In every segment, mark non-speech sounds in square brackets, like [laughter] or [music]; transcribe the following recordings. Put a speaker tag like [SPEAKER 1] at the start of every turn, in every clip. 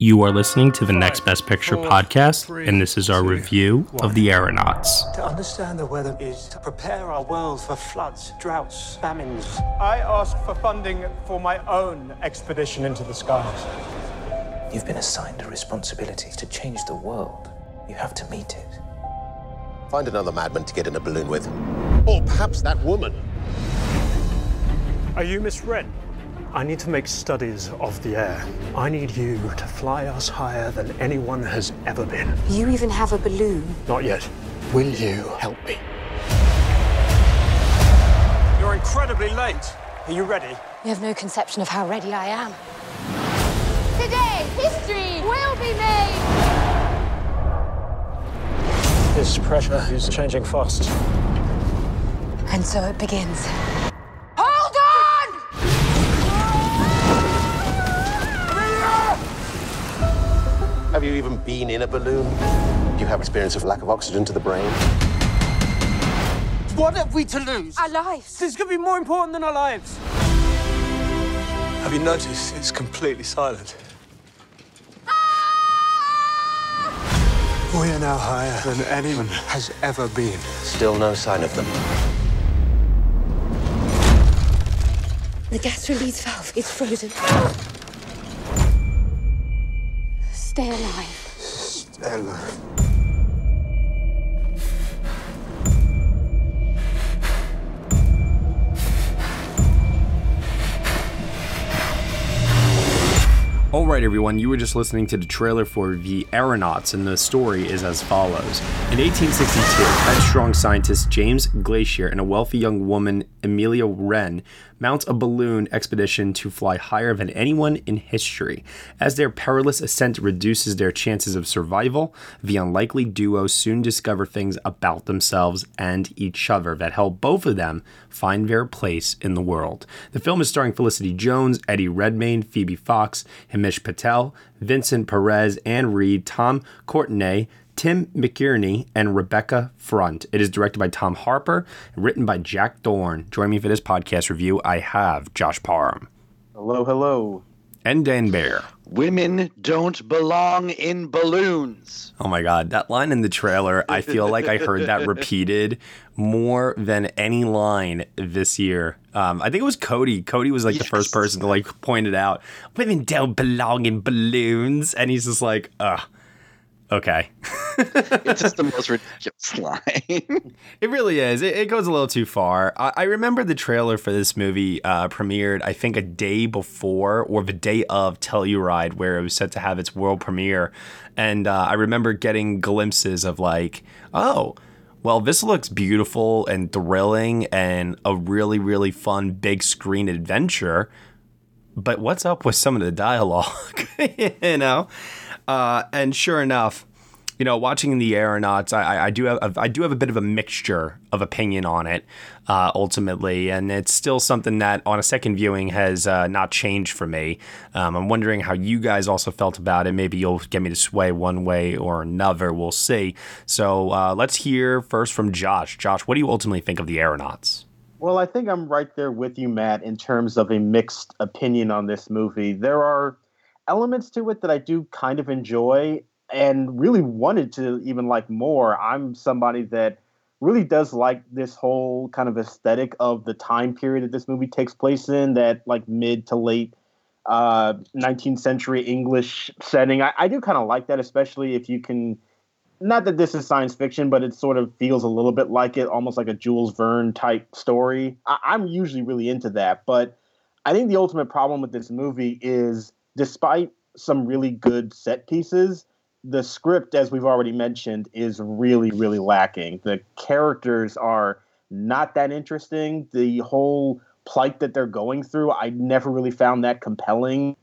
[SPEAKER 1] You are listening to the Next Best Picture podcast, and this is our review of The Aeronauts.
[SPEAKER 2] To understand the weather is to prepare our world for floods, droughts, famines.
[SPEAKER 3] I asked for funding for my own expedition into the skies.
[SPEAKER 2] You've been assigned a responsibility to change the world. You have to meet it.
[SPEAKER 4] Find another madman to get in a balloon with. Or perhaps that woman.
[SPEAKER 3] Are you Miss Wren? I need to make studies of the air. I need you to fly us higher than anyone has ever been.
[SPEAKER 5] You even have a balloon.
[SPEAKER 3] Not yet. Will you help me? You're incredibly late. Are you ready?
[SPEAKER 5] You have no conception of how ready I am.
[SPEAKER 6] Today, history will be made.
[SPEAKER 3] This pressure is changing fast.
[SPEAKER 5] And so it begins.
[SPEAKER 4] Have you even been in a balloon? Do you have experience of lack of oxygen to the brain?
[SPEAKER 2] What have we to lose?
[SPEAKER 5] Our lives.
[SPEAKER 3] This could be more important than our lives. Have you noticed it's completely silent? We are now higher than anyone has ever been.
[SPEAKER 4] Still no sign of them.
[SPEAKER 5] The gas release valve is frozen. Stay alive.
[SPEAKER 3] Ella.
[SPEAKER 1] All right, everyone, you were just listening to the trailer for The Aeronauts, and the story is as follows. In 1862, headstrong scientist James Glaisher and a wealthy young woman, Amelia Wren, mount a balloon expedition to fly higher than anyone in history. As their perilous ascent reduces their chances of survival, the unlikely duo soon discover things about themselves and each other that help both of them find their place in the world. The film is starring Felicity Jones, Eddie Redmayne, Phoebe Fox, Himesh Patel, Vincent Perez, Anne Reid, Tom Courtenay, Tim McInnerny, and Rebecca Front. It is directed by Tom Harper and written by Jack Thorne. Join me for this podcast review. I have Josh Parham
[SPEAKER 7] Hello, hello.
[SPEAKER 1] and Dan Bear.
[SPEAKER 8] Women don't belong in balloons.
[SPEAKER 1] Oh my god, that line in the trailer, I feel like I heard that [laughs] repeated more than any line this year. Um, I think it was Cody. Cody was like the first person to like point it out. Women don't belong in balloons, and he's just like, ugh. Okay. [laughs]
[SPEAKER 8] It's just the most ridiculous [laughs] line.
[SPEAKER 1] It really is. It, it goes a little too far. I, I remember the trailer for this movie uh, premiered, I think, a day before or the day of Telluride, where it was set to have its world premiere. And uh, I remember getting glimpses of, like, oh, well, this looks beautiful and thrilling and a really, really fun big screen adventure. But what's up with some of the dialogue? [laughs] you know? Uh, and sure enough, you know, watching the aeronauts, I, I- do have I do have a bit of a mixture of opinion on it, uh, ultimately, and it's still something that on a second viewing has uh, not changed for me. Um, I'm wondering how you guys also felt about it. Maybe you'll get me to sway one way or another. We'll see. So uh, let's hear first from Josh. Josh, what do you ultimately think of the aeronauts?
[SPEAKER 7] Well, I think I'm right there with you, Matt, in terms of a mixed opinion on this movie. There are elements to it that I do kind of enjoy and really wanted to even like more. I'm somebody that really does like this whole kind of aesthetic of the time period that this movie takes place in, that like mid to late uh, 19th century English setting. I, I do kind of like that, especially if you can. Not that this is science fiction, but it sort of feels a little bit like it, almost like a Jules Verne type story. I, I'm usually really into that, but I think the ultimate problem with this movie is, despite some really good set pieces, the script, as we've already mentioned, is really, really lacking. The characters are not that interesting. The whole plight that they're going through, I never really found that compelling.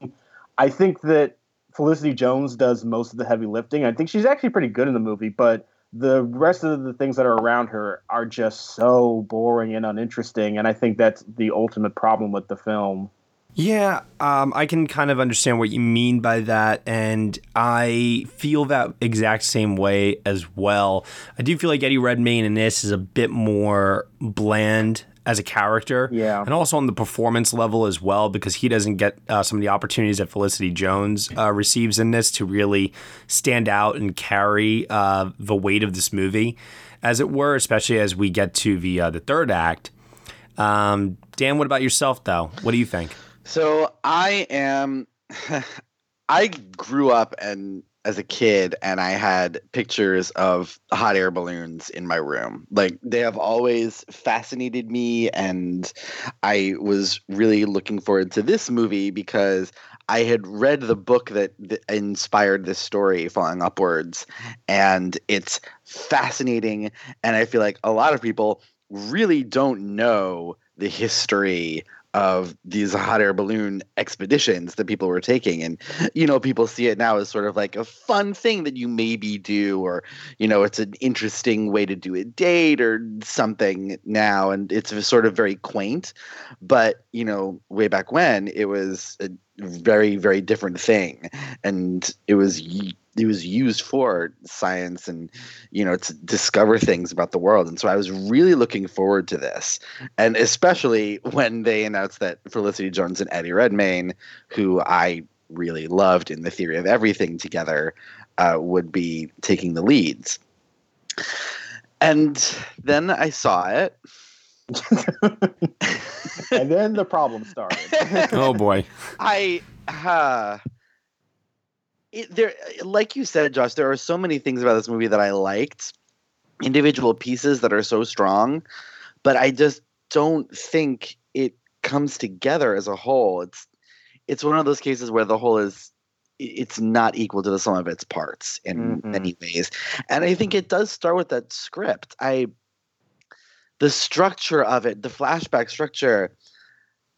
[SPEAKER 7] I think that Felicity Jones does most of the heavy lifting. I think she's actually pretty good in the movie, but the rest of the things that are around her are just so boring and uninteresting. And I think that's the ultimate problem with the film.
[SPEAKER 1] Yeah, um, I can kind of understand what you mean by that, and I feel that exact same way as well. I do feel like Eddie Redmayne in this is a bit more bland as a character.
[SPEAKER 7] Yeah.
[SPEAKER 1] And also on the performance level as well, because he doesn't get uh, some of the opportunities that Felicity Jones uh, receives in this to really stand out and carry uh, the weight of this movie, as it were, especially as we get to the uh, the third act. Um, Dan, what about yourself, though? What do you think?
[SPEAKER 8] So I am. [laughs] I grew up and as a kid, and I had pictures of hot air balloons in my room. Like they have always fascinated me, and I was really looking forward to this movie because I had read the book that, that inspired this story, Falling Upwards, and it's fascinating. And I feel like a lot of people really don't know the history of these hot air balloon expeditions that people were taking. And you know people see it now as sort of like a fun thing that you maybe do or you know it's an interesting way to do a date or something now. And it's sort of very quaint. But you know way back when it was a very very different thing. And it was it was used for science and you know to discover things about the world. And so i was really looking forward to this. And especially when they announced that felicity jones and eddie redmayne who i really loved in the theory of everything together uh, would be taking the leads. And then i saw it. [laughs]
[SPEAKER 7] And then the problem started.
[SPEAKER 1] Oh boy. [laughs]
[SPEAKER 8] I uh it, there, like you said, Josh, there are so many things about this movie that I liked, individual pieces that are so strong, but I just don't think it comes together as a whole. It's it's one of those cases where the whole is it's not equal to the sum of its parts in mm-hmm. many ways, and I think it does start with that script. I the structure of it, the flashback structure.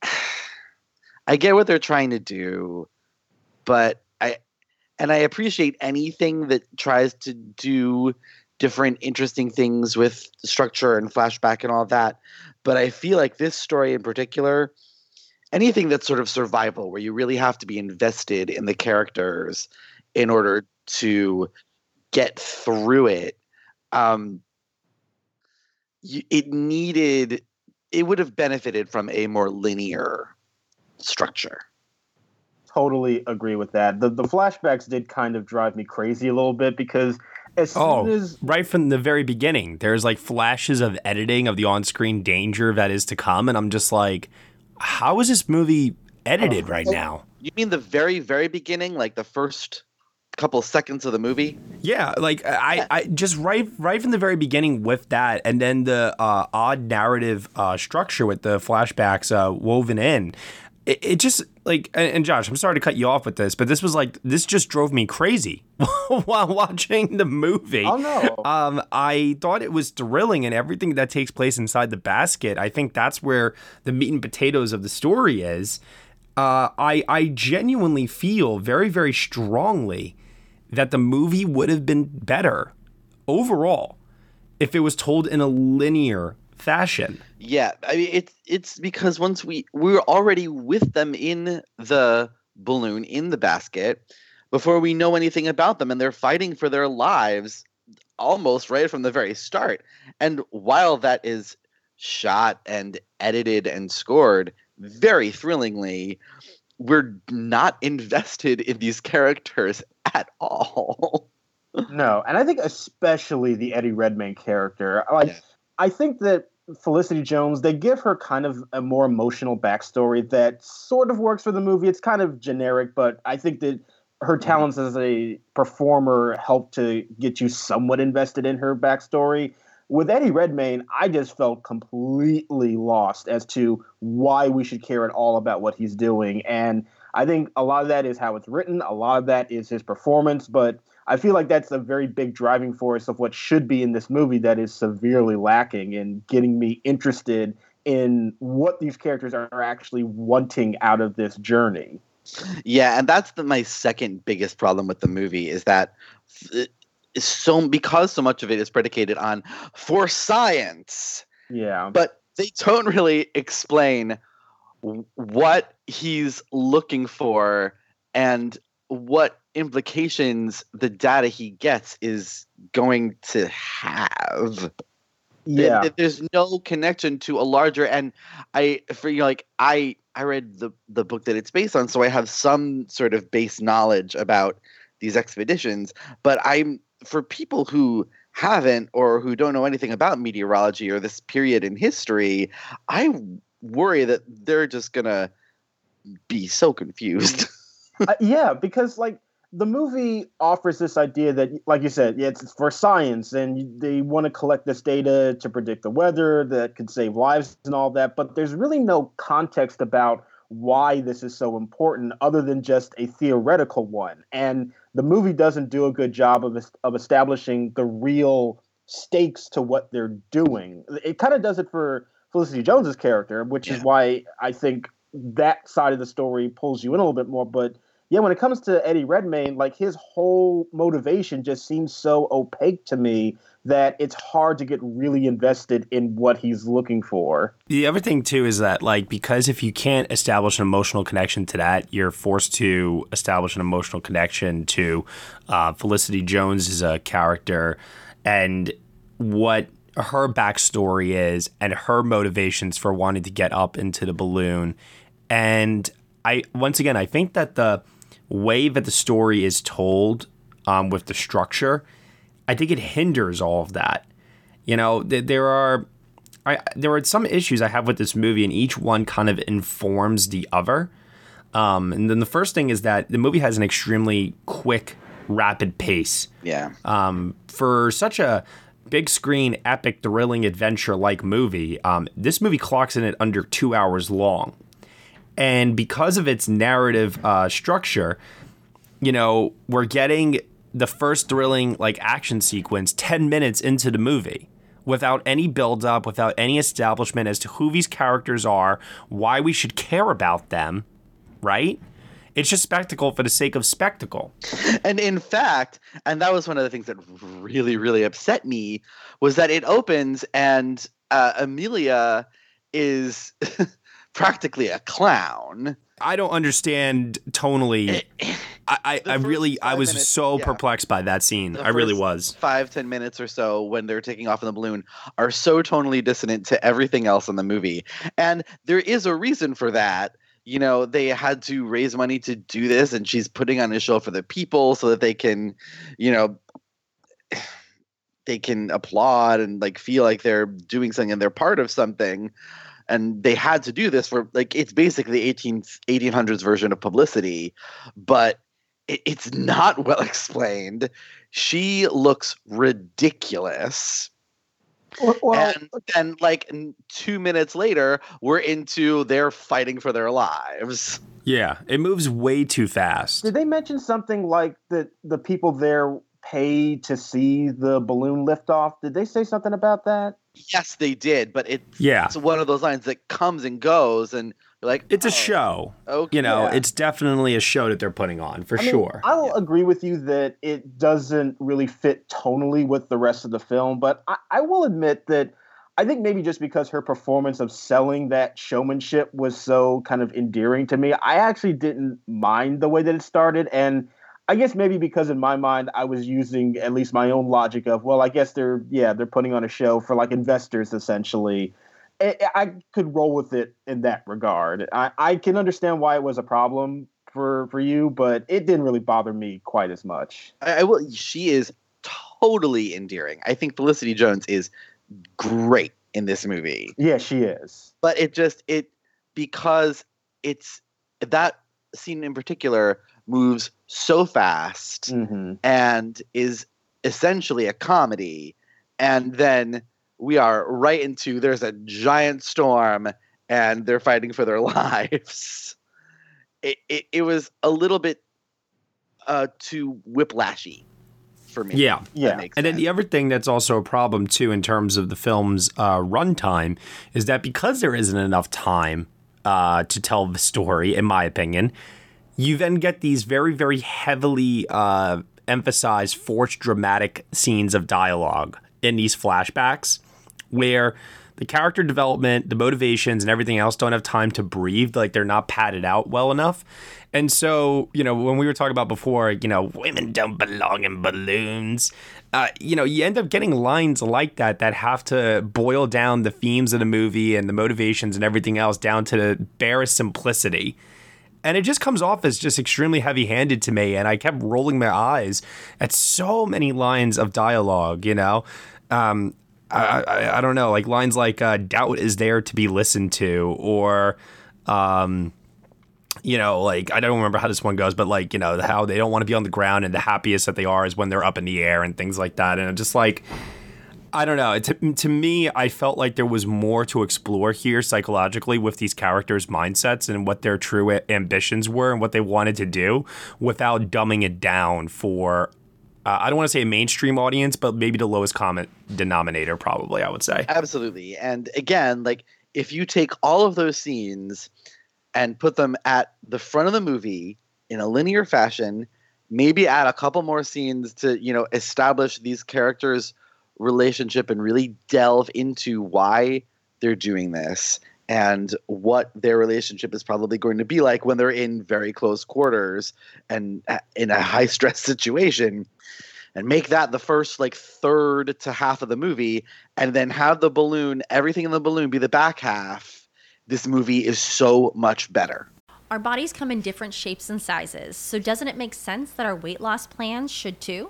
[SPEAKER 8] [sighs] I get what they're trying to do, but and I appreciate anything that tries to do different interesting things with structure and flashback and all that. But I feel like this story in particular, anything that's sort of survival, where you really have to be invested in the characters in order to get through it, um, it needed, it would have benefited from a more linear structure
[SPEAKER 7] totally agree with that. The the flashbacks did kind of drive me crazy a little bit because as
[SPEAKER 1] oh,
[SPEAKER 7] soon as
[SPEAKER 1] right from the very beginning, there's like flashes of editing of the on-screen danger that is to come, and I'm just like, how is this movie edited right now?
[SPEAKER 8] You mean the very very beginning, like the first couple seconds of the movie?
[SPEAKER 1] Yeah, like I, I just right right from the very beginning with that, and then the uh, odd narrative uh, structure with the flashbacks uh, woven in it, it just like and Josh, I'm sorry to cut you off with this, but this was like this just drove me crazy [laughs] while watching the movie.
[SPEAKER 7] Oh no.
[SPEAKER 1] Um I thought it was thrilling and everything that takes place inside the basket. I think that's where the meat and potatoes of the story is. Uh I I genuinely feel very very strongly that the movie would have been better overall if it was told in a linear fashion.
[SPEAKER 8] Yeah, I mean it's it's because once we we were already with them in the balloon in the basket before we know anything about them and they're fighting for their lives almost right from the very start. And while that is shot and edited and scored very thrillingly, we're not invested in these characters at all. [laughs]
[SPEAKER 7] no, and I think especially the Eddie Redmayne character. Like yeah. I think that Felicity Jones, they give her kind of a more emotional backstory that sort of works for the movie. It's kind of generic, but I think that her mm-hmm. talents as a performer help to get you somewhat invested in her backstory. With Eddie Redmayne, I just felt completely lost as to why we should care at all about what he's doing. And I think a lot of that is how it's written, a lot of that is his performance, but I feel like that's a very big driving force of what should be in this movie that is severely lacking in getting me interested in what these characters are actually wanting out of this journey.
[SPEAKER 8] Yeah, and that's the, my second biggest problem with the movie is that so because so much of it is predicated on for science.
[SPEAKER 7] Yeah.
[SPEAKER 8] But they don't really explain what he's looking for and what implications the data he gets is going to have.
[SPEAKER 7] Yeah.
[SPEAKER 8] Th- there's no connection to a larger and I for you know, like I I read the the book that it's based on, so I have some sort of base knowledge about these expeditions. But I'm for people who haven't or who don't know anything about meteorology or this period in history, I worry that they're just gonna be so confused. [laughs]
[SPEAKER 7] uh, yeah, because like the movie offers this idea that, like you said, yeah, it's for science, and they want to collect this data to predict the weather that could save lives and all that. But there's really no context about why this is so important, other than just a theoretical one. And the movie doesn't do a good job of of establishing the real stakes to what they're doing. It kind of does it for Felicity Jones's character, which yeah. is why I think that side of the story pulls you in a little bit more. But yeah, when it comes to Eddie Redmayne, like his whole motivation just seems so opaque to me that it's hard to get really invested in what he's looking for.
[SPEAKER 1] The other thing too is that like because if you can't establish an emotional connection to that, you're forced to establish an emotional connection to uh, Felicity Jones as a character and what her backstory is and her motivations for wanting to get up into the balloon. And I once again I think that the way that the story is told um, with the structure, I think it hinders all of that. You know, th- there are I, there are some issues I have with this movie, and each one kind of informs the other. Um, and then the first thing is that the movie has an extremely quick, rapid pace.
[SPEAKER 8] Yeah.
[SPEAKER 1] Um, for such a big screen, epic, thrilling adventure like movie, um, this movie clocks in at under two hours long. And because of its narrative uh, structure, you know, we're getting the first thrilling like action sequence 10 minutes into the movie without any build up, without any establishment as to who these characters are, why we should care about them, right? It's just spectacle for the sake of spectacle.
[SPEAKER 8] And in fact, and that was one of the things that really, really upset me was that it opens and uh, Amelia is [laughs] practically a clown.
[SPEAKER 1] I don't understand tonally. Eh, I, I, I really I was minutes, so yeah. perplexed by that scene. The I really was.
[SPEAKER 8] Five ten minutes or so when they're taking off in the balloon are so tonally dissonant to everything else in the movie, and there is a reason for that. You know, they had to raise money to do this, and she's putting on a show for the people so that they can, you know, [sighs] they can applaud and like feel like they're doing something and they're part of something and they had to do this for like it's basically 18 1800s version of publicity but it, it's not well [laughs] explained. She looks ridiculous. Well, and then like two minutes later we're into they're fighting for their lives.
[SPEAKER 1] Yeah it moves way too fast.
[SPEAKER 7] Did they mention something like that the people there pay to see the balloon lift off? Did they say something about that
[SPEAKER 8] Yes, they did, but it,
[SPEAKER 1] yeah.
[SPEAKER 8] it's one of those lines that comes and goes, and like,
[SPEAKER 1] it's oh, a show. Okay, you know, yeah. it's definitely a show that they're putting on for I sure.
[SPEAKER 7] Mean, I'll yeah. agree with you that it doesn't really fit tonally with the rest of the film, but I, I will admit that I think maybe just because her performance of selling that showmanship was so kind of endearing to me, I actually didn't mind the way that it started, and I guess maybe because in my mind I was using at least my own logic of well I guess they're yeah they're putting on a show for like investors essentially. I, I could roll with it in that regard. I, I can understand why it was a problem for for you, but it didn't really bother me quite as much.
[SPEAKER 8] I, I will. She is totally endearing. I think Felicity Jones is great in this movie.
[SPEAKER 7] Yeah, she is.
[SPEAKER 8] But it just it because it's that scene in particular moves so fast mm-hmm. and is essentially a comedy. And then we are right into there's a giant storm and they're fighting for their [laughs] lives. It, it, it was a little bit uh too whiplashy for me.
[SPEAKER 1] Yeah. Yeah. and then the other thing that's also a problem too in terms of the film's uh, runtime is that because there isn't enough time uh, to tell the story in my opinion you then get these very, very heavily uh, emphasized, forced dramatic scenes of dialogue in these flashbacks where the character development, the motivations, and everything else don't have time to breathe. Like they're not padded out well enough. And so, you know, when we were talking about before, you know, women don't belong in balloons. Uh, you know, you end up getting lines like that that have to boil down the themes of the movie and the motivations and everything else down to the barest simplicity. And it just comes off as just extremely heavy handed to me. And I kept rolling my eyes at so many lines of dialogue, you know? Um, I, I, I, don't know, like lines like uh, doubt is there to be listened to, or, um, you know, like I don't remember how this one goes, but like, you know, how they don't want to be on the ground and the happiest that they are is when they're up in the air and things like that. And I'm just like, I don't know. To, to me, I felt like there was more to explore here psychologically with these characters' mindsets and what their true ambitions were and what they wanted to do without dumbing it down for, uh, I don't want to say a mainstream audience, but maybe the lowest common denominator, probably, I would say.
[SPEAKER 8] Absolutely. And again, like if you take all of those scenes and put them at the front of the movie in a linear fashion, maybe add a couple more scenes to, you know, establish these characters' relationship and really delve into why they're doing this and what their relationship is probably going to be like when they're in very close quarters and in a high stress [laughs] situation and make that the first like third to half of the movie and then have the balloon everything in the balloon be the back half this movie is so much better.
[SPEAKER 9] Our bodies come in different shapes and sizes so doesn't it make sense that our weight loss plans should too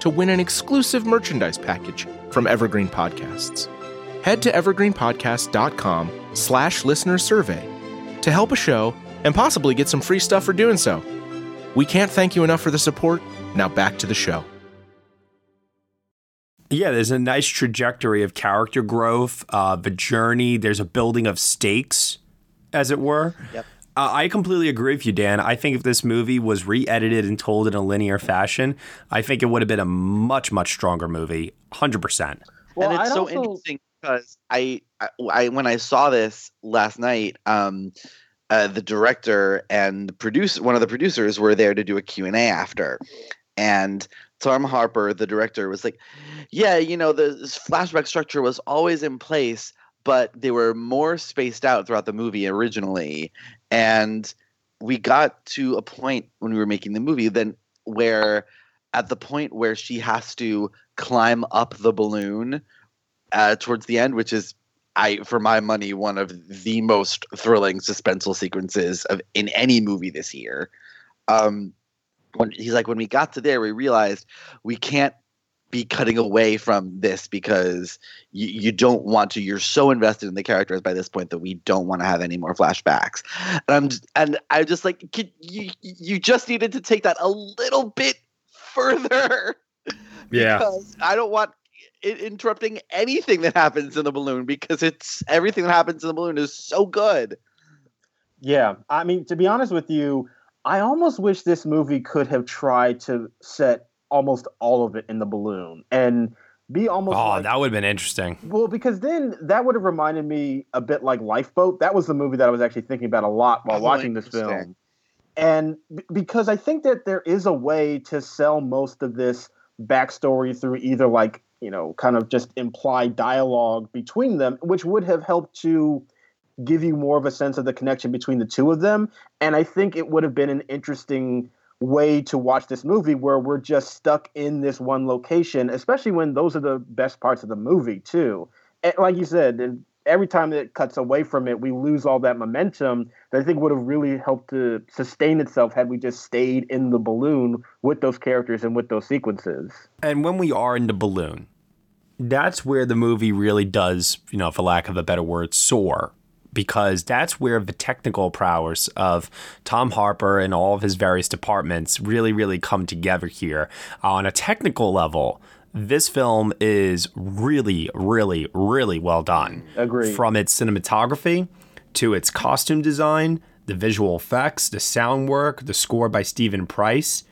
[SPEAKER 10] to win an exclusive merchandise package from Evergreen Podcasts. Head to evergreenpodcast.com slash listener survey to help a show and possibly get some free stuff for doing so. We can't thank you enough for the support. Now back to the show.
[SPEAKER 1] Yeah, there's a nice trajectory of character growth, uh, the journey. There's a building of stakes, as it were.
[SPEAKER 8] Yep.
[SPEAKER 1] Uh, I completely agree with you, Dan. I think if this movie was re-edited and told in a linear fashion, I think it would have been a much, much stronger movie. Hundred percent.
[SPEAKER 8] Well, and it's I'd so also... interesting because I, I, I, when I saw this last night, um, uh, the director and the producer, one of the producers, were there to do a Q and A after, and Tom Harper, the director, was like, "Yeah, you know, the flashback structure was always in place." But they were more spaced out throughout the movie originally, and we got to a point when we were making the movie then where at the point where she has to climb up the balloon uh, towards the end, which is I for my money one of the most thrilling suspenseful sequences of in any movie this year. Um, when he's like, when we got to there, we realized we can't be cutting away from this because you, you don't want to you're so invested in the characters by this point that we don't want to have any more flashbacks. And i'm just, and i just like you you just needed to take that a little bit further. [laughs]
[SPEAKER 1] Yeah.
[SPEAKER 8] Because i don't want it interrupting anything that happens in the balloon because it's everything that happens in the balloon is so good.
[SPEAKER 7] Yeah. I mean to be honest with you i almost wish this movie could have tried to set almost all of it in the balloon. And be almost.
[SPEAKER 1] Oh,
[SPEAKER 7] like,
[SPEAKER 1] that would have been interesting.
[SPEAKER 7] Well, because then that would have reminded me a bit like Lifeboat. That was the movie that I was actually thinking about a lot while
[SPEAKER 8] Oh,
[SPEAKER 7] watching this film. And b- because I think that there is a way to sell most of this backstory through either like, you know, kind of just implied dialogue between them, which would have helped to give you more of a sense of the connection between the two of them. And I think it would have been an interesting way to watch this movie where we're just stuck in this one location, especially when those are the best parts of the movie, too. And like you said, every time it cuts away from it, we lose all that momentum that I think would have really helped to sustain itself had we just stayed in the balloon with those characters and with those sequences.
[SPEAKER 1] And when we are in the balloon, that's where the movie really does, you know, for lack of a better word, soar. Because that's where the technical prowess of Tom Harper and all of his various departments really, really come together here. Uh, on a technical level, this film is really, really, really well done.
[SPEAKER 7] Agreed.
[SPEAKER 1] From its cinematography to its costume design, the visual effects, the sound work, the score by Stephen Price.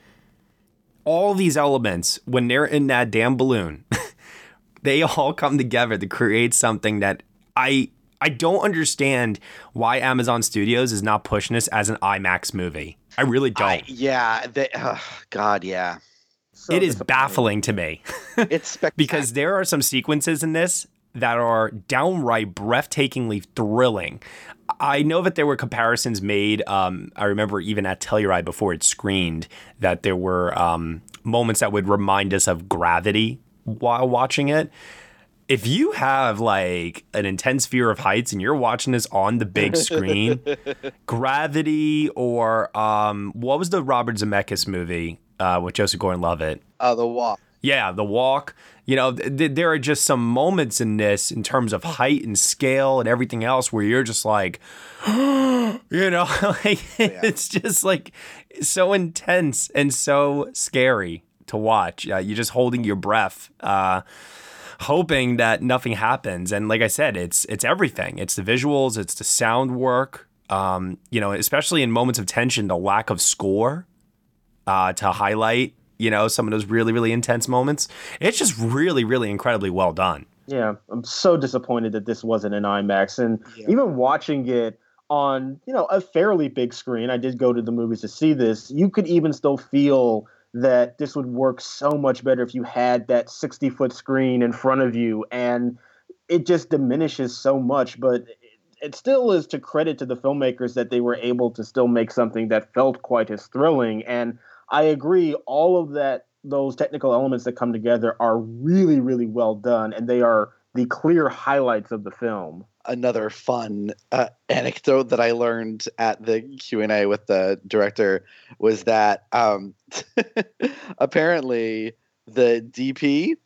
[SPEAKER 1] All these elements, when they're in that damn balloon, [laughs] they all come together to create something that I I don't understand why Amazon Studios is not pushing this as an IMAX movie. I really don't.
[SPEAKER 8] I, yeah, they, uh, God, yeah.
[SPEAKER 7] So
[SPEAKER 1] it is baffling to me
[SPEAKER 8] It's [laughs] spectacular.
[SPEAKER 1] because there are some sequences in this that are downright breathtakingly thrilling. I know that there were comparisons made. Um, I remember even at Telluride before it screened that there were um, moments that would remind us of gravity while watching it. If you have like an intense fear of heights and you're watching this on the big screen, [laughs] Gravity or um, what was the Robert Zemeckis movie uh, with Joseph Gordon-Levitt?
[SPEAKER 8] uh, the walk.
[SPEAKER 1] Yeah, the walk. You know, th- th- there are just some moments in this in terms of height and scale and everything else where you're just like, [gasps] you know, [laughs] like it's just like so intense and so scary to watch. Uh, you're just holding your breath. Uh, hoping that nothing happens and like i said it's it's everything it's the visuals it's the sound work um, you know especially in moments of tension the lack of score uh, to highlight you know some of those really really intense moments it's just really really incredibly well done
[SPEAKER 7] Yeah, I'm so disappointed that this wasn't an IMAX, and
[SPEAKER 8] Yeah.
[SPEAKER 7] even watching it on you know a fairly big screen. I did go to the movies to see this. You could even still feel that this would work so much better if you had that 60 foot screen in front of you, and it just diminishes so much. But it, still is to credit to the filmmakers that they were able to still make something that felt quite as thrilling. And I agree, all of that those technical elements that come together are really, really well done, and they are the clear highlights of the film.
[SPEAKER 8] another fun uh, anecdote that I learned at the Q and A with the director was that um, [laughs] apparently the DP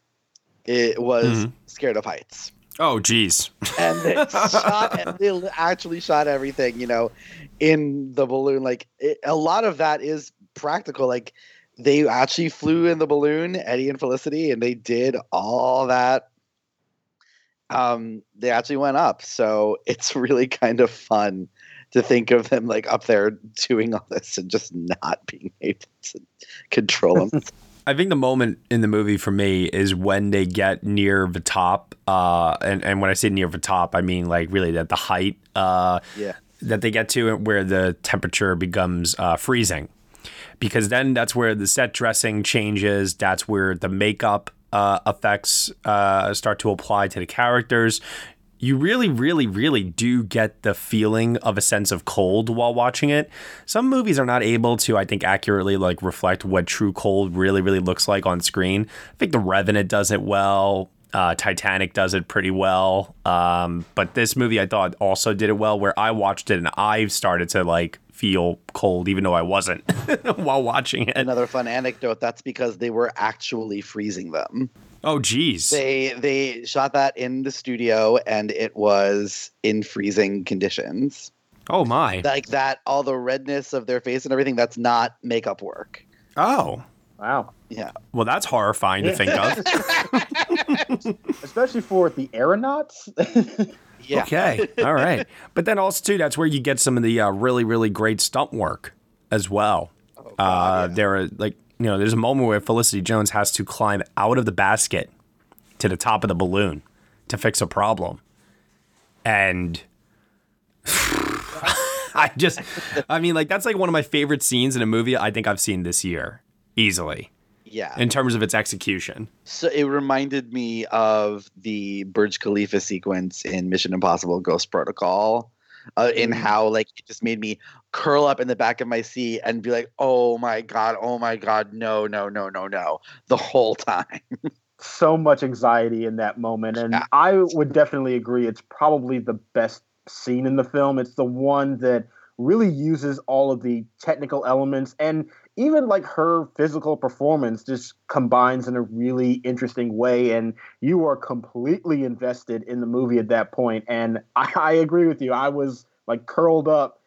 [SPEAKER 8] it was
[SPEAKER 1] Mhm.
[SPEAKER 8] scared of heights,
[SPEAKER 1] oh geez
[SPEAKER 8] and they [laughs] shot and they actually shot everything you know in the balloon. Like it, a lot of that is practical. Like they actually flew in the balloon, Eddie and Felicity, and they did all that um, they actually went up. So it's [laughs] really kind of fun to think of them like up there doing all this and just not being [laughs] able to control them. [laughs]
[SPEAKER 1] I think the moment in the movie for me is when they get near the top, uh, and and when I say near the top, I mean like really at the height uh,
[SPEAKER 8] yeah.
[SPEAKER 1] that they get to where the temperature becomes uh, freezing, because then that's where the set dressing changes. That's where the makeup uh, effects uh, start to apply to the characters. You really, really, really do get the feeling of a sense of cold while watching it. Some movies are not able to, I think, accurately like reflect what true cold really, really looks like on screen. I think The Revenant does it well. Uh, Titanic does it pretty well. Um, but this movie I thought also did it well where I watched it and I started to like feel cold even though I wasn't [laughs] while watching it.
[SPEAKER 8] Another fun anecdote. That's because they were actually freezing them.
[SPEAKER 1] Oh geez.
[SPEAKER 8] They they shot that in the studio and it was in freezing conditions.
[SPEAKER 1] Oh my.
[SPEAKER 8] Like that, all the redness of their face and everything. That's not makeup work.
[SPEAKER 1] Oh.
[SPEAKER 7] Wow.
[SPEAKER 8] Yeah.
[SPEAKER 1] Well, that's horrifying to think of. [laughs]
[SPEAKER 7] Especially for the aeronauts. [laughs]
[SPEAKER 8] Yeah.
[SPEAKER 1] Okay. [laughs] All right. But then also too, that's where you get some of the uh, really, really great stunt work as well.
[SPEAKER 8] Oh,
[SPEAKER 1] uh, There are like you know, there's a moment where Felicity Jones has to climb out of the basket to the top of the balloon to fix a problem. And [laughs] I just, I mean, like, that's like one of my favorite scenes in a movie I think I've seen this year, easily,
[SPEAKER 8] Yeah.
[SPEAKER 1] in terms of its execution.
[SPEAKER 8] So it reminded me of the Burj Khalifa sequence in Mission Impossible Ghost Protocol, uh, in how like it just made me curl up in the back of my seat and be like, "Oh my god, oh my god, no, no, no, no, no," the whole time. [laughs]
[SPEAKER 7] so much anxiety in that moment and i would definitely agree it's probably the best scene in the film it's the one that really uses all of the technical elements and even like her physical performance just combines in a really interesting way and you are completely invested in the movie at that point and i, I agree with you i was like curled up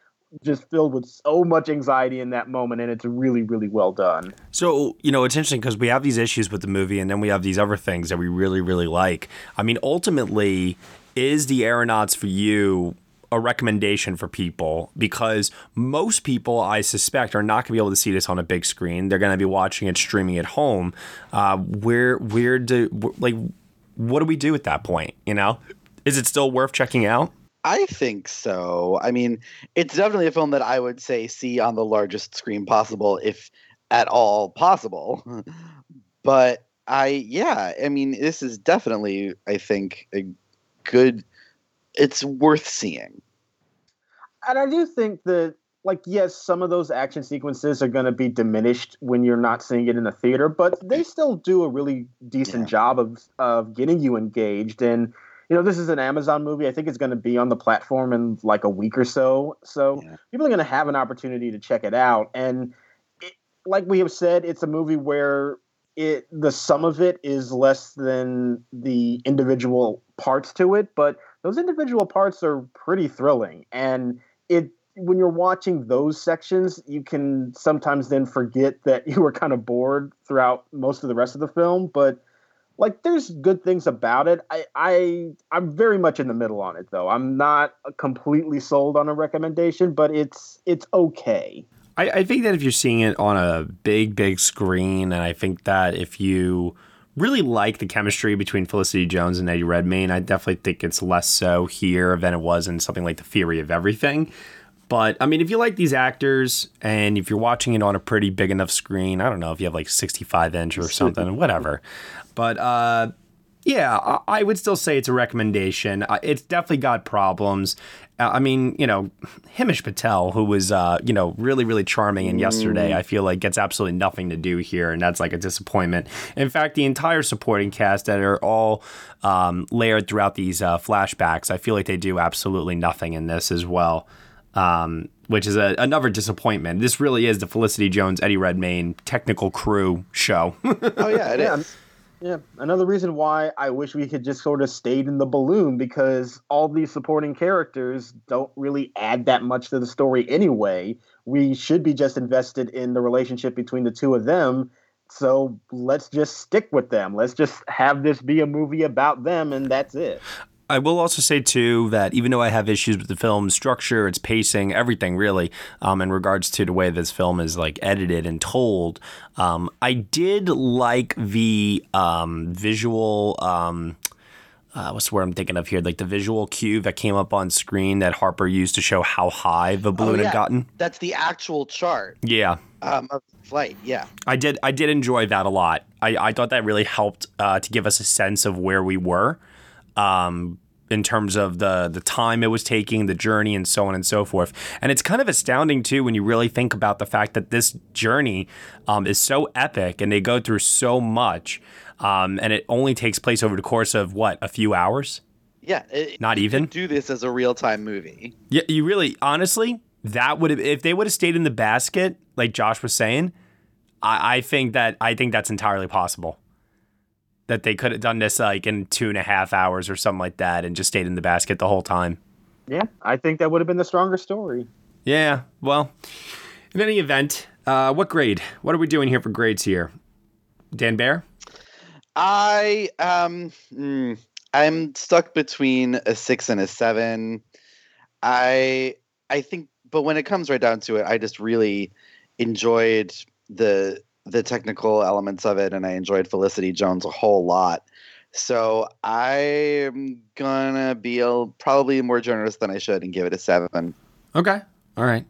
[SPEAKER 7] just filled with so much anxiety in that moment and it's really really well done
[SPEAKER 1] So, you know, it's interesting because we have these issues with the movie and then we have these other things that we really, really like. I mean, ultimately, is The Aeronauts for you a recommendation for people? Because most people, I suspect, are not going to be able to see this on a big screen. They're going to be watching it streaming at home. Uh, where, where do, like, what do we do at that point? You know? Is it still worth checking out?
[SPEAKER 8] I think so. I mean, it's definitely a film that I would say see on the largest screen possible, if at all possible. [laughs] but I, yeah, I mean, this is definitely, I think, a good. It's worth seeing.
[SPEAKER 7] and I do think that, like, yes, some of those action sequences are going to be diminished when you're not seeing it in the theater, but they still do a really decent job of of getting you engaged. And you know, this is an Amazon movie. I think it's going to be on the platform in like a week or so. So people are going to have an opportunity to check it out. And it, like we have said, it's a movie where it the sum of it is less than the individual parts to it, but those individual parts are pretty thrilling. And it when you're watching those sections, you can sometimes then forget that [laughs] you were kind of bored throughout most of the rest of the film. But like there's good things about it. I, I I'm very much in the middle on it though. I'm not completely sold on a recommendation, but it's it's okay.
[SPEAKER 1] I, I think that if you're seeing it on a big, big screen, and I think that if you really like the chemistry between Felicity Jones and Eddie Redmayne, I definitely think it's less so here than it was in something like The Theory of Everything. But I mean, if you like these actors and if you're watching it on a pretty big enough screen, I don't know if you have like 65 inch or something, [laughs] whatever. But uh, yeah, I, I would still say it's a recommendation. Uh, it's definitely got problems. Uh, I mean, you know, Himesh Patel, who was, uh, you know, really, really charming in yesterday,
[SPEAKER 11] Mm.
[SPEAKER 1] I feel like gets absolutely nothing to do here, and that's like a disappointment. In fact, the entire supporting cast that are all um, layered throughout these uh, flashbacks, I feel like they do absolutely nothing in this as well. Um, which is a, another disappointment. This really is the Felicity Jones, Eddie Redmayne technical crew show. [laughs]
[SPEAKER 8] oh yeah, it
[SPEAKER 7] yeah, Yeah, another reason why I wish we could just sort of stayed in the balloon because all these supporting characters don't really add that much to the story anyway. We should be just invested in the relationship between the two of them. So let's just stick with them. Let's just have this be a movie about them, and that's it.
[SPEAKER 1] I will also say too that even though I have issues with the film's structure, its pacing, everything really, um, in regards to the way this film is like edited and told, um, I did like the um, visual. Um, uh, what's the word I'm thinking of here? Like the visual cue that came up on screen that Harper used to show how high the balloon
[SPEAKER 8] Oh, yeah.
[SPEAKER 1] had gotten.
[SPEAKER 8] That's the actual chart
[SPEAKER 1] Yeah,
[SPEAKER 8] um, of flight. Yeah.
[SPEAKER 1] I did. I did enjoy that a lot. I, I thought that really helped uh, to give us a sense of where we were, um, in terms of the the time it was taking, the journey, and so on and so forth. And it's kind of astounding too when you really think about the fact that this journey um, is so epic and they go through so much, um, and it only takes place over the course of what a few hours.
[SPEAKER 8] Yeah. it-
[SPEAKER 1] Not even?
[SPEAKER 8] do this as a real time movie.
[SPEAKER 1] Yeah, you really, honestly, that would have if they would have stayed in the basket, like Josh was saying. I, I think that I think that's entirely possible. That they could have done this like in two and a half hours or something like that, and just stayed in the basket the whole time.
[SPEAKER 7] Yeah, I think that would have been the stronger story.
[SPEAKER 1] Yeah. Well, in any event, uh, what grade? What are we doing here for grades here? Dan Bear.
[SPEAKER 8] I um mm, I'm stuck between a six and a seven. I I think but when it comes right down to it, I just really enjoyed the the technical elements of it and I enjoyed Felicity Jones a whole lot. So I'm gonna be a, probably more generous than I should and give it a seven.
[SPEAKER 1] Okay. All right.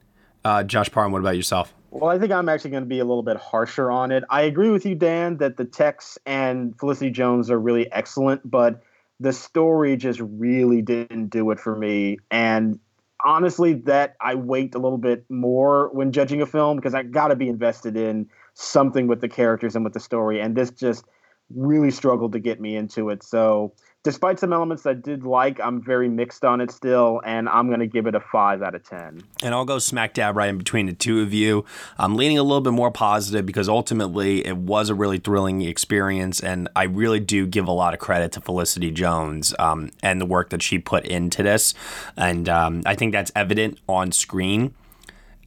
[SPEAKER 1] Uh, Josh Parham, what about yourself?
[SPEAKER 7] Well, I think I'm actually going to be a little bit harsher on it. I agree with you, Dan, that the text and Felicity Jones are really excellent, but the story just really didn't do it for me. And honestly, that I wait a little bit more when judging a film because I got to be invested in something with the characters and with the story. And this just really struggled to get me into it. So despite some elements I did like, I'm very mixed on it still, and I'm going to give it a five out of 10.
[SPEAKER 1] And I'll go smack dab right in between the two of you. I'm leaning a little bit more positive because ultimately it was a really thrilling experience, and I really do give a lot of credit to Felicity Jones um, and the work that she put into this. And um, I think that's evident on screen.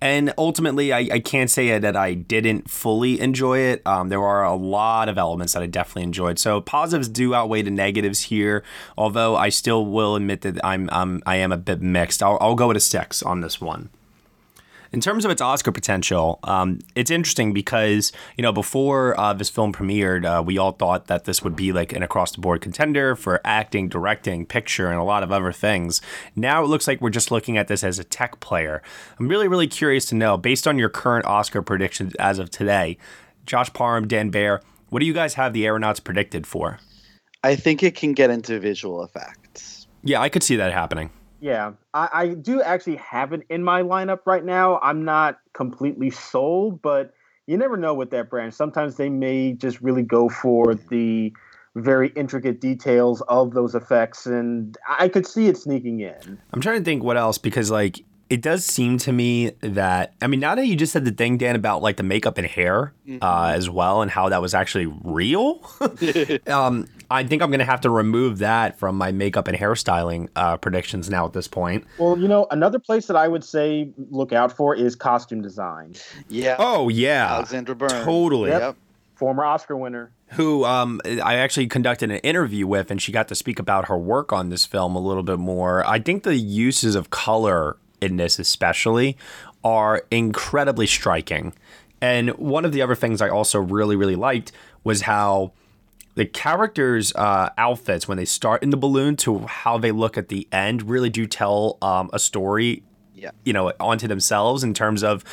[SPEAKER 1] And ultimately, I, I can't say that I didn't fully enjoy it. Um, there are a lot of elements that I definitely enjoyed. So positives do outweigh the negatives here. Although I still will admit that I'm, I'm I am a bit mixed. I'll, I'll go with a six on this one. In terms of its Oscar potential, um, it's interesting because you know before uh, this film premiered, uh, we all thought that this would be like an across-the-board contender for acting, directing, picture, and a lot of other things. Now it looks like we're just looking at this as a tech player. I'm really, really curious to know, based on your current Oscar predictions as of today, Josh Parham, Dan Bayer, what do you guys have the Aeronauts predicted for?
[SPEAKER 8] I think it can get into visual effects.
[SPEAKER 1] Yeah, I could see that happening.
[SPEAKER 7] Yeah, I, I do actually have it in my lineup right now. I'm not completely sold, but you never know with that brand. Sometimes they may just really go for the very intricate details of those effects, and I could see it sneaking in.
[SPEAKER 1] I'm trying to think what else because like it does seem to me that I mean now that you just said the thing Dan about like the makeup and hair mm-hmm. uh, as well and how that was actually real, [laughs] [laughs] um, I think I'm gonna have to remove that from my makeup and hairstyling uh, predictions now at this point.
[SPEAKER 7] Well, you know, another place that I would say look out for is costume design.
[SPEAKER 8] Yeah.
[SPEAKER 1] Oh yeah.
[SPEAKER 8] Alexandra Burns.
[SPEAKER 1] Totally.
[SPEAKER 7] Yep. yep. Former Oscar winner
[SPEAKER 1] who um, I actually conducted an interview with, and she got to speak about her work on this film a little bit more. I think the uses of color in this, especially, are incredibly striking. And one of the other things I also really, really liked was how the characters' uh, outfits when they start in the balloon to how they look at the end really do tell um, a story.
[SPEAKER 8] Yeah.
[SPEAKER 1] You know, onto themselves in terms of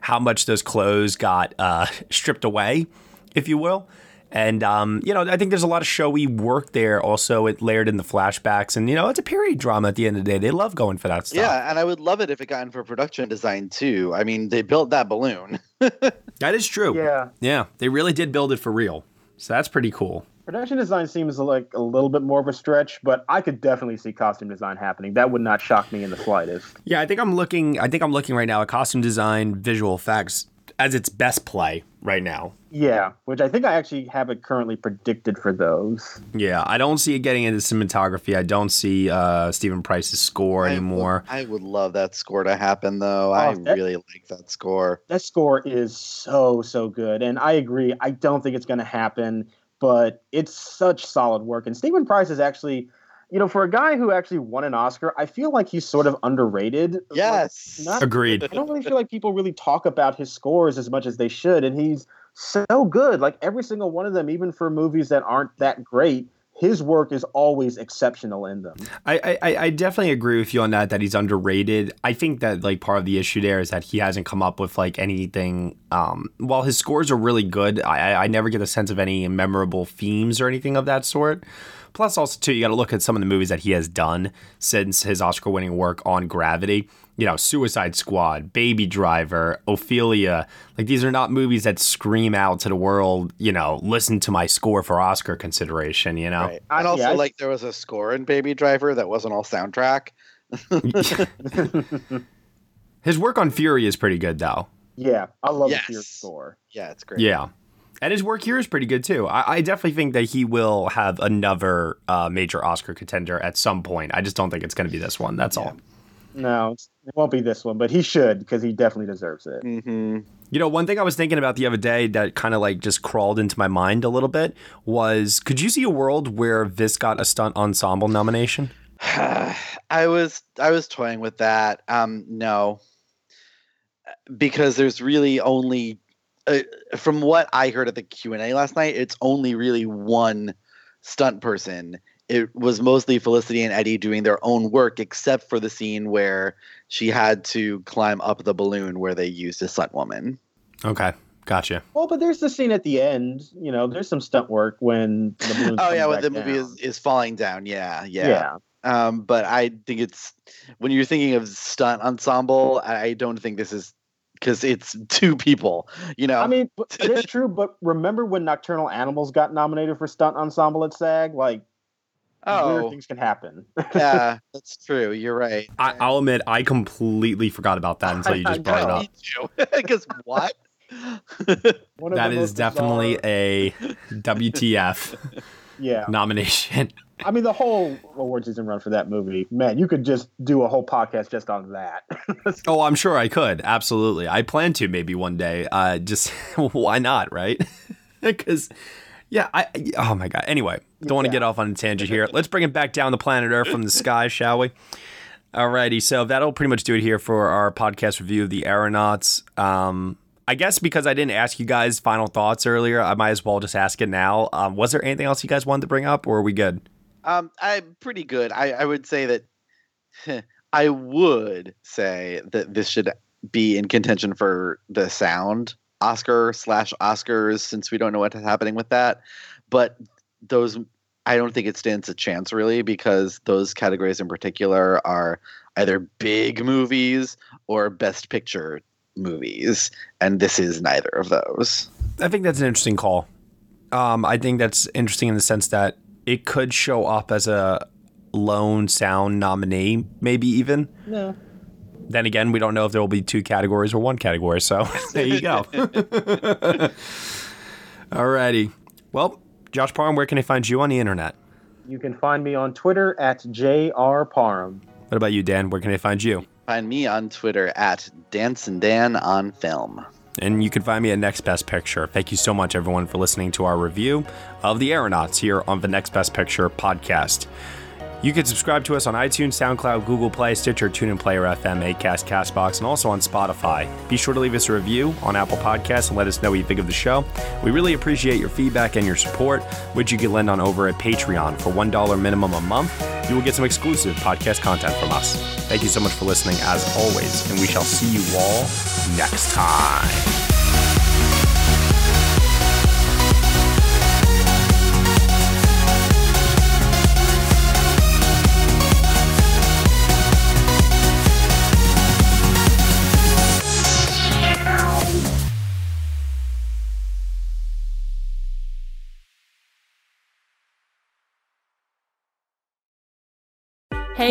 [SPEAKER 1] how much those clothes got uh, [laughs] stripped away, if you will. And um, you know, I think there's a lot of showy work there. Also, it layered in the flashbacks, and you know, it's a period drama at the end of the day. They love going for that stuff.
[SPEAKER 8] Yeah, and I would love it if it got in for production design too. I mean, they built that balloon. [laughs]
[SPEAKER 1] that is true.
[SPEAKER 7] Yeah,
[SPEAKER 1] yeah, they really did build it for real. So that's pretty cool.
[SPEAKER 7] Production design seems like a little bit more of a stretch, but I could definitely see costume design happening. That would not shock me in the slightest.
[SPEAKER 1] Yeah, I think I'm looking. I think I'm looking right now at costume design, visual effects as its best play right now.
[SPEAKER 7] Yeah, which I think I actually have it currently predicted for those.
[SPEAKER 1] Yeah, I don't see it getting into cinematography. I don't see uh, Steven Price's score
[SPEAKER 8] I
[SPEAKER 1] anymore.
[SPEAKER 8] Would, I would love that score to happen, though. Oh, I that, really like that score.
[SPEAKER 7] That score is so so good, and I agree. I don't think it's going to happen but it's such solid work. And Steven Price is actually, you know, for a guy who actually won an Oscar, I feel like he's sort of underrated.
[SPEAKER 8] Yes.
[SPEAKER 1] Like, not, Agreed.
[SPEAKER 7] I don't really feel like people really talk about his scores as much as they should. And he's so good. Like every single one of them, even for movies that aren't that great, his work is always exceptional in them.
[SPEAKER 1] I, I, I definitely agree with you on that. That he's underrated. I think that like part of the issue there is that he hasn't come up with like anything. Um, while his scores are really good, I I never get a sense of any memorable themes or anything of that sort. Plus, also too, you got to look at some of the movies that he has done since his Oscar-winning work on Gravity you know, Suicide Squad, Baby Driver, Ophelia. Like these are not movies that scream out to the world, you know, listen to my score for Oscar consideration, you know. Right.
[SPEAKER 8] And also yeah, like there was a score in Baby Driver that wasn't all soundtrack. [laughs]
[SPEAKER 1] His work on Fury is pretty good though.
[SPEAKER 7] Yeah, I love yes. the Fury score.
[SPEAKER 8] Yeah, it's great.
[SPEAKER 1] Yeah. And his work here is pretty good too. I, I definitely think that he will have another uh, major Oscar contender at some point. I just don't think it's going to be this one. That's yeah. all.
[SPEAKER 7] No, it won't be this one, but he should because he definitely deserves it.
[SPEAKER 8] Mm-hmm.
[SPEAKER 1] You know, one thing I was thinking about the other day that kind of like just crawled into my mind a little bit was could you see a world where this got a stunt ensemble nomination? [sighs]
[SPEAKER 8] I was I was toying with that. Um, no, because there's really only, uh, from what I heard at the Q and A last night, it's only really one stunt person. It was mostly Felicity and Eddie doing their own work, except for the scene where she had to climb up the balloon where they used a stunt woman.
[SPEAKER 1] Okay, gotcha.
[SPEAKER 7] Well, but there's the scene at the end. You know, there's some stunt work when the balloon.
[SPEAKER 8] Oh yeah, when the movie is, is falling down. Yeah, yeah.
[SPEAKER 7] Yeah.
[SPEAKER 8] Um, but I think it's when you're thinking of stunt ensemble, I don't think this is because it's two people. You know,
[SPEAKER 7] I mean, it is [laughs] true. But remember when Nocturnal Animals got nominated for stunt ensemble at SAG? Like, weird
[SPEAKER 8] oh
[SPEAKER 7] things can happen. [laughs]
[SPEAKER 8] yeah, that's true. You're right.
[SPEAKER 1] I, I'll admit, I completely forgot about that until you [laughs] just brought it up.
[SPEAKER 8] Me. Because what?
[SPEAKER 7] One of
[SPEAKER 1] That
[SPEAKER 7] the
[SPEAKER 1] is
[SPEAKER 7] most
[SPEAKER 1] definitely
[SPEAKER 7] bizarre-
[SPEAKER 1] a WTF
[SPEAKER 7] yeah.
[SPEAKER 1] nomination.
[SPEAKER 7] I mean, the whole award season run for that movie, man, you could just do a whole podcast just on that. [laughs]
[SPEAKER 1] Oh, I'm sure I could. Absolutely. I plan to maybe one day. Uh, just [laughs] why not, right? [laughs] Because, yeah, I. Oh my god. Anyway, don't want to get off on a tangent here. Let's bring it back down the planet Earth from the sky, shall we? Alrighty. So that'll pretty much do it here for our podcast review of the Aeronauts. Um, I guess because I didn't ask you guys final thoughts earlier, I might as well just ask it now. Um, was there anything else you guys wanted to bring up, or are we good?
[SPEAKER 8] Um, I'm pretty good. I, I would say that [laughs] I would say that this should be in contention for the sound Oscar slash Oscars since we don't know what's happening with that. But those, I don't think it stands a chance really because those categories in particular are either big movies or best picture movies, and this is neither of those.
[SPEAKER 1] I think that's an interesting call. Um, I think that's interesting in the sense that it could show up as a lone sound nominee, maybe even.
[SPEAKER 7] no.
[SPEAKER 1] Then again, we don't know if there will be two categories or one category. So [laughs] there you go. [laughs] Alrighty. Well, Josh Parham, where can I find you on the internet?
[SPEAKER 7] You can find me on Twitter at jrparham.
[SPEAKER 1] What about you, Dan? Where can I find you?
[SPEAKER 8] Find me on Twitter at Dance and Dan on Film.
[SPEAKER 1] And you can find me at Next Best Picture. Thank you so much, everyone, for listening to our review of The Aeronauts here on the Next Best Picture podcast. You can subscribe to us on iTunes, SoundCloud, Google Play, Stitcher, TuneIn Player FM, Acast, Castbox, and also on Spotify. Be sure to leave us a review on Apple Podcasts and let us know what you think of the show. We really appreciate your feedback and your support, which you can lend on over at Patreon. For $1 minimum a month, you will get some exclusive podcast content from us. Thank you so much for listening, as always, and we shall see you all next time.